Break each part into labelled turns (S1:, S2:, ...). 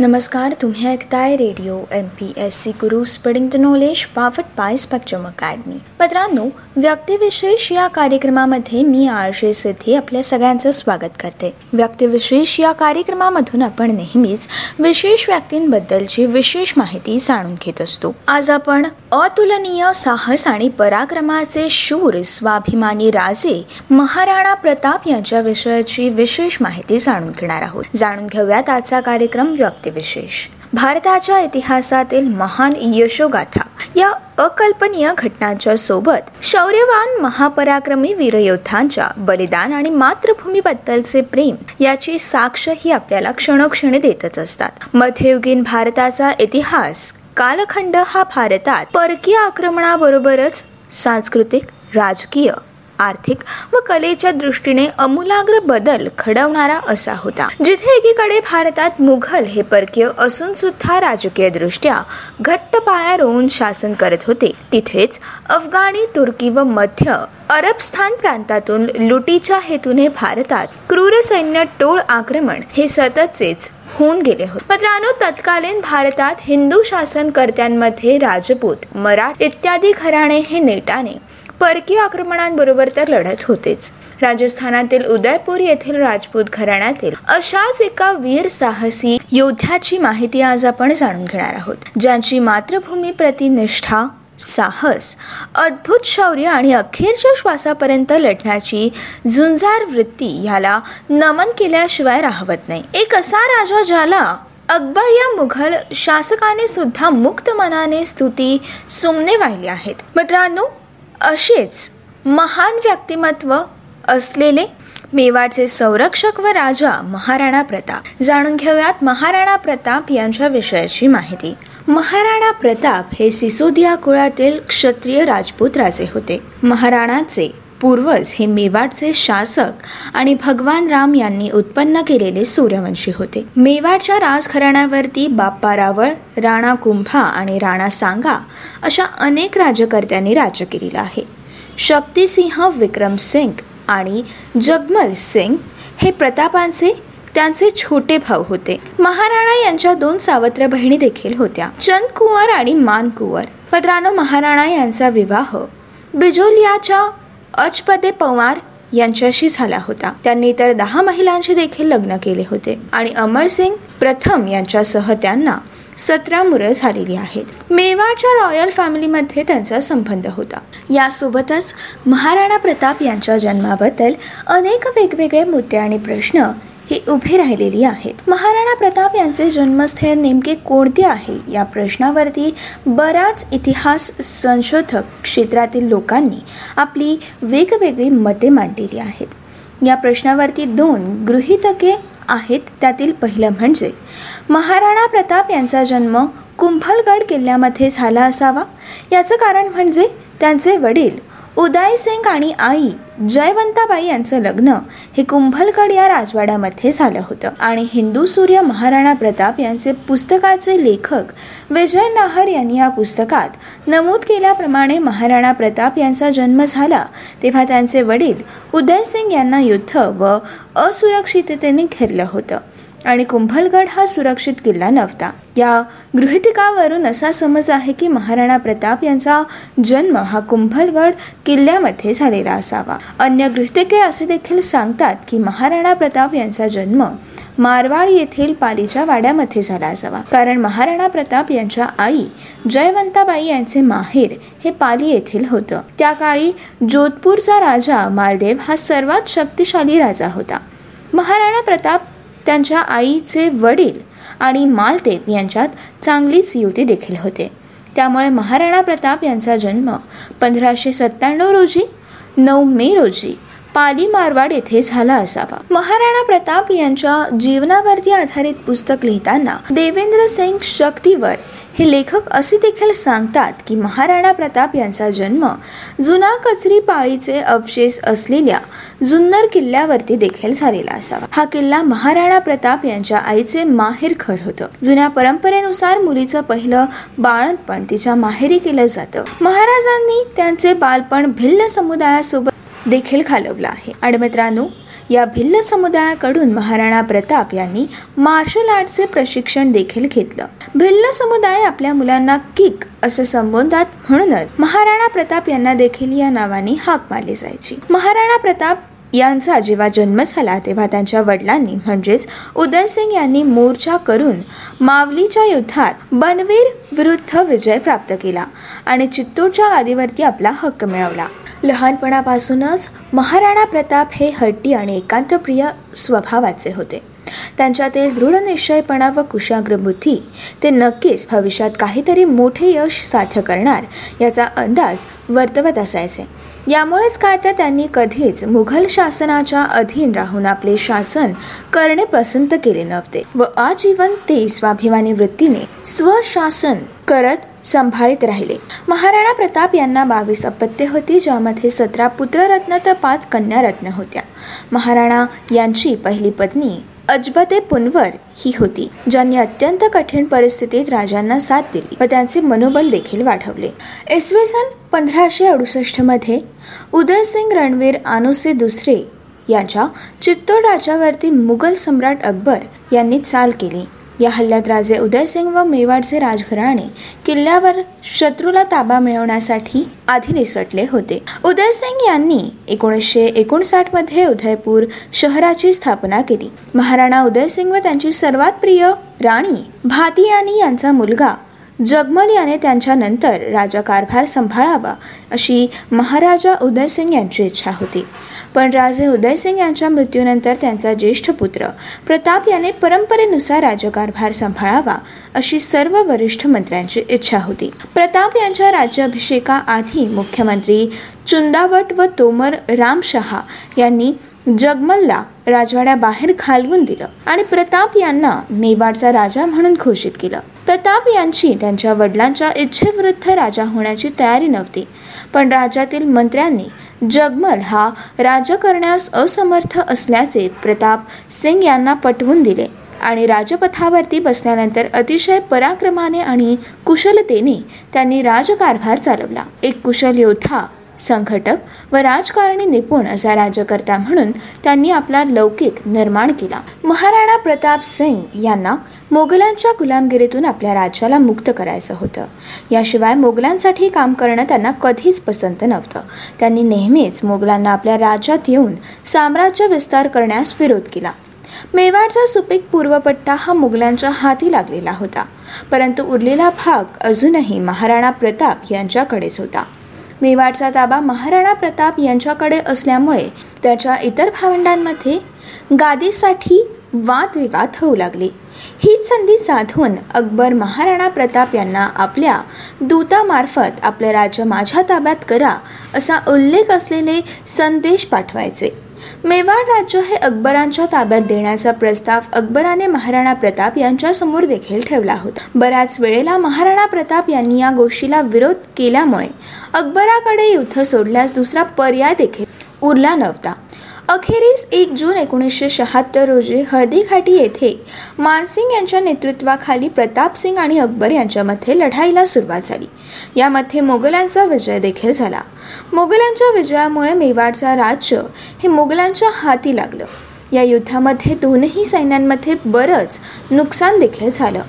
S1: नमस्कार तुम्ही ऐकताय radio M P S C Guru spreading the knowledge powered by spectrum academy. मित्रांनो व्यक्तिविशेष या कार्यक्रमामध्ये मी आळशे सिद्धी आपल्या सगळ्यांचं स्वागत करते. व्यक्तिविशेष या कार्यक्रमामधून आपण नेहमीच विशेष व्यक्तींबद्दलची विशेष माहिती जाणून घेत असतो. आज आपण अतुलनीय साहस आणि पराक्रमाचे शूर स्वाभिमानी राजे महाराणा प्रताप यांच्या विषयाची विशेष माहिती जाणून घेणार आहोत. जाणून घेऊयात आजचा कार्यक्रम व्यक्ती व्यक्तिविशेष भारताच्या इतिहासातील महान यशोगाथा या अकल्पनीय घटनांच्या सोबत शौर्यवान महापराक्रमी वीरयोद्धांच्या बलिदान आणि मातृभूमीबद्दलचे प्रेम याची साक्ष ही आपल्याला क्षणोक्षणी देतच असतात. मध्ययुगीन भारताचा इतिहास कालखंड हा भारतात परकीय आक्रमणाबरोबरच सांस्कृतिक राजकीय आर्थिक व कलेच्या दृष्टीने अमूलाग्र बदल घडवणारा असा होता. जिथे एकीकडे भारतात मुघल हे परकीय असून सुद्धा राजकीय दृष्ट्या घट्ट पाया रोवून शासन करत होते. तिथेच अफगाणी तुर्की व मध्य अरबस्थान प्रांतातून लुटीच्या हेतूने भारतात क्रूर सैन्य टोळ आक्रमण हे सततचेच होऊन गेले होते. मित्रांनो तत्कालीन भारतात हिंदू शासनकर्त्यांमध्ये राजपूत मराठ इत्यादी घराणे हे नेटाने परकीय आक्रमणांबरोबर तर लढत होतेच. राजस्थानातील उदयपूर येथील राजपूत घराण्यातील अशाच एका वीर साहसी योद्ध्याची माहिती आज आपण जाणून घेणार आहोत. ज्यांची मातृभूमी प्रतिनिष्ठा साहस अद्भुत शौर्य आणि अखेरच्या श्वासापर्यंत लढण्याची झुंजार वृत्ती ह्याला नमन केल्याशिवाय राहवत नाही. एक असा राजा ज्याला अकबर या मुघल शासकाने सुद्धा मुक्त मनाने स्तुती सुमने वाहिली आहेत. मित्रांनो असेच महान व्यक्तिमत्व असलेले मेवाडचे संरक्षक व राजा महाराणा प्रताप. जाणून घेऊयात महाराणा प्रताप यांच्या विषयाची माहिती. महाराणा प्रताप हे सिसोदिया कुळातील क्षत्रिय राजपूत राजे होते. महाराणाचे पूर्वज हे मेवाडचे शासक आणि भगवान राम यांनी उत्पन्न केलेले सूर्यवंशी होते. मेवाडच्या राजघराण्यावरती बाप्पा रावळ राणा कुंभा आणि राणा सांगा अशा अनेक राजकर्त्यांनी राज्य केलेलं आहे. शक्तिसिंह विक्रम सिंग आणि जगमल सिंग हे प्रतापांचे त्यांचे छोटे भाऊ होते. महाराणा यांच्या दोन सावत्र बहिणी देखील होत्या. चंद कुंवर आणि मान कुंवर पत्रानो महाराणा यांचा विवाह बिजोलियाच्या अजपदे पवार यांच्याशी झाला होता. त्यांनी इतर दहा महिलांशी देखील लग्न केले होते. आणि अमरसिंग प्रथम यांच्यासह त्यांना सतरा मुलं झालेली आहेत. मेवाडच्या रॉयल फॅमिलीमध्ये त्यांचा संबंध होता. यासोबतच महाराणा प्रताप यांच्या जन्माबद्दल अनेक वेगवेगळे मुद्दे आणि प्रश्न ही उभी राहिलेली आहेत. महाराणा प्रताप यांचे जन्मस्थळ नेमके कोणते आहे? या प्रश्नावरती बराच इतिहास संशोधक क्षेत्रातील लोकांनी आपली वेगवेगळी मते मांडलेली आहेत. या प्रश्नावरती दोन गृहितके आहेत. त्यातील पहिलं म्हणजे महाराणा प्रताप यांचा जन्म कुंभलगड किल्ल्यामध्ये झाला असावा. याचं कारण म्हणजे त्यांचे वडील उदय सिंग आणि आई जयवंताबाई यांचं लग्न हे कुंभलगड या राजवाड्यामध्ये झालं होतं. आणि हिंदू सूर्य महाराणा प्रताप यांचे पुस्तकाचे लेखक विजय नाहर यांनी या पुस्तकात नमूद केल्याप्रमाणे महाराणा प्रताप यांचा जन्म झाला. तेव्हा त्यांचे वडील उदय सिंग यांना युद्ध व असुरक्षिततेने घेरलं होतं. आणि कुंभलगड हा सुरक्षित किल्ला नव्हता. या गृहितिकावरून असा समज आहे की महाराणा प्रताप यांचा जन्म हा कुंभलगड किल्ल्यामध्ये झालेला असावा. अन्य गृहितिके असे देखील सांगतात की महाराणा प्रताप यांचा जन्म मारवाड येथील पालीच्या वाड्यामध्ये झाला असावा. कारण महाराणा प्रताप यांच्या आई जयवंताबाई यांचे माहेर हे पाली येथील होतं. त्या काळी जोधपूरचा राजा मालदेव हा सर्वात शक्तिशाली राजा होता. महाराणा प्रताप त्यांच्या आईचे वडील आणि मालदेव यांच्यात चांगलीच युती देखील होते. त्यामुळे महाराणा प्रताप यांचा जन्म पंधराशे सत्त्याण्णव रोजी नऊ मे रोजी पाली मारवाड येथे झाला असावा. महाराणा प्रताप यांच्या जीवनावरती आधारित पुस्तक लिहिताना देवेंद्र सिंग शक्तीवर हे लेखक असे देखील सांगतात की महाराणा प्रताप यांचा जन्म जुना कचरी पाळीचे अवशेष असलेल्या जुन्नर किल्ल्यावरती देखील झालेला असावा. हा किल्ला महाराणा प्रताप यांच्या आईचे माहेर घर होतं. जुन्या परंपरेनुसार मुलीचं पहिलं बाळणपण तिच्या माहेरी केलं जातं. महाराजांनी त्यांचे बालपण भिल्ल समुदायासोबत देखील खालवला आहे. आणि मित्रांनो या भिल्ल समुदायाकडून महाराणा प्रताप यांनी मार्शल आर्टचे प्रशिक्षण देखील घेतलं. भिल्ल समुदाय आपल्या मुलांना किक असं संबोधतात म्हणूनच महाराणा प्रताप यांना देखील या नावाने हाक मारली जायची. महाराणा प्रताप यांचा जेव्हा जन्म झाला तेव्हा त्यांच्या वडिलांनी म्हणजेच उदयसिंग यांनी मोर्चा करून मावलीच्या युद्धात बनवीर विरुद्ध विजय प्राप्त केला आणि चित्तूरच्या गादीवरती आपला हक्क मिळवला. लहानपणापासूनच महाराणा प्रताप हे हट्टी आणि एकांतप्रिय स्वभावाचे होते. त्यांच्यातील दृढ निश्चयपणा व कुशाग्र बुद्धी ते नक्कीच भविष्यात काहीतरी मोठे यश साध्य करणार याचा अंदाज वर्तवत असायचे. यामुळेच काय तर त्यांनी कधीच मुघल शासनाच्या अधीन राहून आपले शासन करणे पसंत केले नव्हते व आजीवन ते स्वाभिमानी वृत्तीने स्वशासन करत सांभाळीत राहिले. महाराणा प्रताप यांना बावीस अपत्ये होती ज्यामध्ये सतरा पुत्ररत्न तर पाच कन्यारत्न होत्या. महाराणा यांची पहिली पत्नी अजबते पुनवर ही होती ज्यांनी अत्यंत कठीण परिस्थितीत राजांना साथ दिली व त्यांचे मनोबल देखील वाढवले. इसवी सन पंधराशे अडुसष्टमध्ये उदयसिंग रणवीर आनुसे दुसरे यांच्या चित्तोड राज्यावरती मुघल सम्राट अकबर यांनी चाल केली. या हल्ल्यात राजे उदयसिंग व मेवाडचे राजघराणे किल्ल्यावर शत्रूला ताबा मिळवण्यासाठी आधी निसटले होते. उदयसिंग यांनी एकोणीसशे एकोणसाठमध्ये उदयपूर शहराची स्थापना केली. महाराणा उदयसिंग व त्यांची सर्वात प्रिय राणी भातियानी यांचा मुलगा जगमल याने त्यांच्यानंतर राजा कारभार सांभाळावा अशी महाराजा उदयसिंग यांची इच्छा होती. पण राजे उदयसिंग यांच्या मृत्यूनंतर त्यांचा ज्येष्ठ पुत्र प्रताप याने परंपरेनुसार राज्यकारभार सांभाळावा अशी सर्व वरिष्ठ मंत्र्यांची इच्छा होती. प्रताप यांच्या राज्याभिषेकाआधी मुख्यमंत्री चुंदावट व तोमर रामशहा यांनी जगमलला राजवाड्याबाहेर घालवून दिलं आणि प्रताप यांना मेवाडचा राजा म्हणून घोषित केलं. प्रताप यांची त्यांच्या वडिलांच्या इच्छेविरुद्ध राजा होण्याची तयारी नव्हती पण राज्यातील मंत्र्यांनी जगमल हा राज्य करण्यास असमर्थ असल्याचे प्रताप सिंग यांना पटवून दिले आणि राजपथावरती बसल्यानंतर अतिशय पराक्रमाने आणि कुशलतेने त्यांनी राजकारभार चालवला. एक कुशल योद्धा संघटक व राजकारणी निपुण असा राज्यकर्ता म्हणून त्यांनी आपला लौकिक निर्माण केला. महाराणा प्रताप सिंग यांना मोगलांच्या गुलामगिरीतून आपल्या राज्याला मुक्त करायचं होतं. याशिवाय मोगलांसाठी काम करणं त्यांना कधीच पसंत नव्हतं. त्यांनी नेहमीच मोगलांना आपल्या राज्यात येऊन साम्राज्य विस्तार करण्यास विरोध केला. मेवाडचा सुपीक पूर्वपट्टा हा मुघलांच्या हाती लागलेला होता. परंतु उरलेला भाग अजूनही महाराणा प्रताप यांच्याकडेच होता. मेवाडचा ताबा महाराणा प्रताप यांच्याकडे असल्यामुळे त्याच्या इतर भावंडांमध्ये गादीसाठी वादविवाद होऊ लागले. हीच संधी साधून अकबर महाराणा प्रताप यांना आपल्या दूतामार्फत आपलं राज्य माझ्या ताब्यात करा असा उल्लेख असलेले संदेश पाठवायचे. मेवाड राज्य हे अकबरांच्या ताब्यात देण्याचा प्रस्ताव अकबराने महाराणा प्रताप यांच्या समोर देखील ठेवला होता. बऱ्याच वेळेला महाराणा प्रताप यांनी या गोष्टीला विरोध केल्यामुळे अकबराकडे युद्ध सोडल्यास दुसरा पर्याय देखील उरला नव्हता. अखेरीस एक जून एकोणीसशे शहात्तर रोजी हळदीघाटी येथे मानसिंग यांच्या नेतृत्वाखाली प्रतापसिंग आणि अकबर यांच्यामध्ये लढाईला सुरुवात झाली. यामध्ये मोगलांचा विजय देखील झाला. मोगलांच्या विजयामुळे मेवाडचा राज्य हे मोगलांच्या हाती लागलं. या युद्धामध्ये दोनही सैन्यांमध्ये बरंच नुकसान देखील झालं.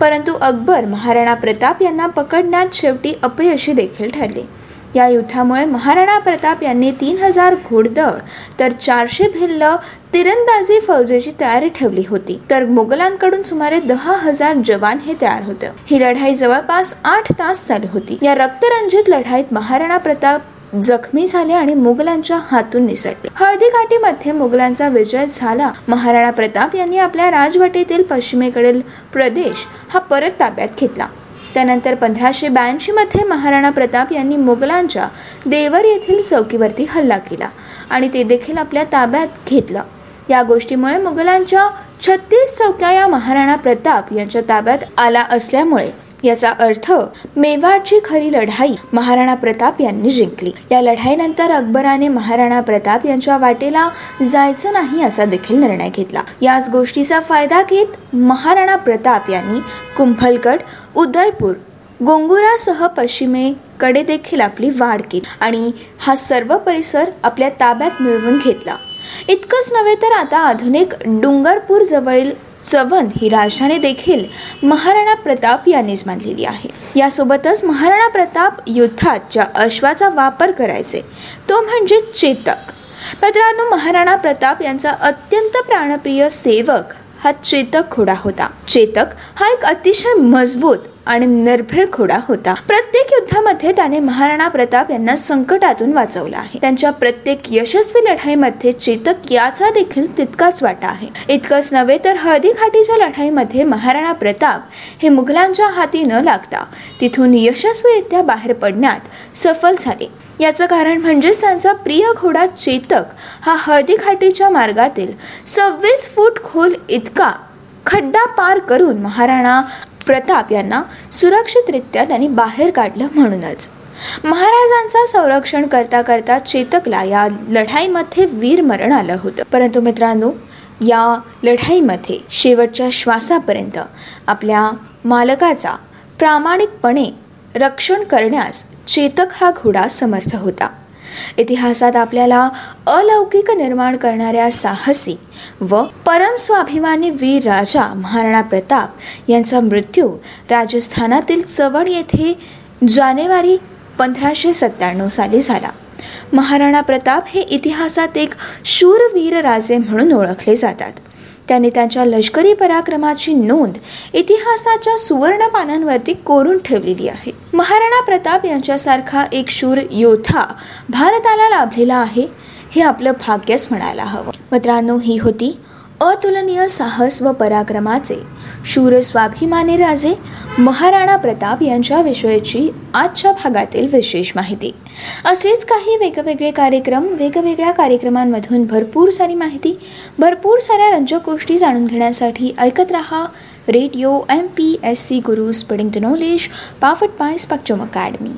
S1: परंतु अकबर महाराणा प्रताप यांना पकडण्यात शेवटी अपयशी देखील ठरले. या युद्धामुळे महाराणा प्रताप यांनी तीन हजार घोडदळ तर चारशे भिल्ल तिरंदाजी फौजेची तयारी ठेवली होती. तर मुघलांकडून सुमारे दहा हजार जवान हे तयार होते. ही लढाई जवळपास आठ तास चालू होती. या रक्तरंजित लढाईत महाराणा प्रताप जखमी झाले आणि मुघलांच्या हातून निसटले. हळदीघाटीमध्ये मुघलांचा विजय झाला. महाराणा प्रताप यांनी आपल्या राजवटीतील पश्चिमेकडील प्रदेश हा परत ताब्यात घेतला. त्यानंतर पंधराशे ब्याऐंशीमध्ये महाराणा प्रताप यांनी मोगलांच्या देवर येथील चौकीवरती हल्ला केला आणि ते देखील आपल्या ताब्यात घेतलं. या गोष्टीमुळे मुघलांच्या छत्तीस चौक्या या महाराणा प्रताप यांच्या ताब्यात आला असल्यामुळे याचा अर्थ मेवाडची खरी लढाई महाराणा प्रताप यांनी जिंकली. या लढाईनंतर अकबराने महाराणा प्रताप यांच्या वाटेला जायचं नाही असा देखील निर्णय घेतला. याच गोष्टीचा फायदा घेत महाराणा प्रताप यांनी कुंभलगड उदयपूर गोंगुरासह पश्चिमेकडे देखील आपली वाढ केली आणि हा सर्व परिसर आपल्या ताब्यात मिळवून घेतला. इतकंच नव्हे तर आता आधुनिक डुंगरपूर जवळील चवंद ही राजधानी देखील महाराणा प्रताप यांनीच मानलेली आहे. यासोबतच महाराणा प्रताप युद्धात ज्या अश्वाचा वापर करायचे. तो म्हणजे चेतक. मित्रांनो महाराणा प्रताप यांचा अत्यंत प्राणप्रिय सेवक हा चेतक घोडा होता. चेतक हा एक अतिशय मजबूत आणि निर्भीड घोडा होता. प्रत्येक युद्धामध्ये त्याने महाराणा प्रताप यांना संकटातून वाचवलं आहे. त्यांच्या प्रत्येक यशस्वी लढाईमध्ये चेतक याचा देखील तितकाच वाटा आहे. इतकंच नव्हे तर हळदी घाटीच्या लढाईमध्ये महाराणा प्रताप हे मुघलांच्या हाती न लागता. तिथून यशस्वीरित्या बाहेर पडण्यात सफल झाले. याचं कारण म्हणजेच त्यांचा प्रिय घोडा चेतक हा हळदी घाटीच्या मार्गातील सव्वीस फूट खोल इतका खड्डा पार करून महाराणा प्रताप यांना सुरक्षितरित्या त्यांनी बाहेर काढलं म्हणूनच. महाराजांचा संरक्षण करता करता चेतकला या लढाईमध्ये वीरमरण आलं होतं. परंतु मित्रांनो या लढाईमध्ये शेवटच्या श्वासापर्यंत आपल्या मालकाचा प्रामाणिकपणे रक्षण करण्यास चेतक हा घोडा समर्थ होता. इतिहासात आपल्याला अलौकिक निर्माण करणाऱ्या साहसी व परम स्वाभिमानी वीर राजा महाराणा प्रताप यांचा मृत्यू राजस्थानातील चवड येथे जानेवारी पंधराशे सत्त्याण्णव साली झाला. महाराणा प्रताप हे इतिहासात एक शूरवीर राजे म्हणून ओळखले जातात. त्याने त्यांच्या लष्करी पराक्रमाची नोंद इतिहासाच्या सुवर्ण पानांवरती कोरून ठेवलेली आहे. महाराणा प्रताप यांच्यासारखा एक शूर योद्धा भारताला लाभलेला आहे हे आपलं भाग्यच म्हणायला हवं. मित्रांनो ही होती अतुलनीय साहस व पराक्रमाचे शूर स्वाभिमानी राजे महाराणा प्रताप यांच्याविषयीची आजच्या भागातील विशेष माहिती. असेच काही वेगवेगळे कार्यक्रम वेगवेगळ्या कार्यक्रमांमधून भरपूर सारी माहिती भरपूर साऱ्या रंजक गोष्टी जाणून घेण्यासाठी ऐकत रहा radio M P S C Guru spreading the knowledge पाफट पाय स्पक्चम अकॅडमी.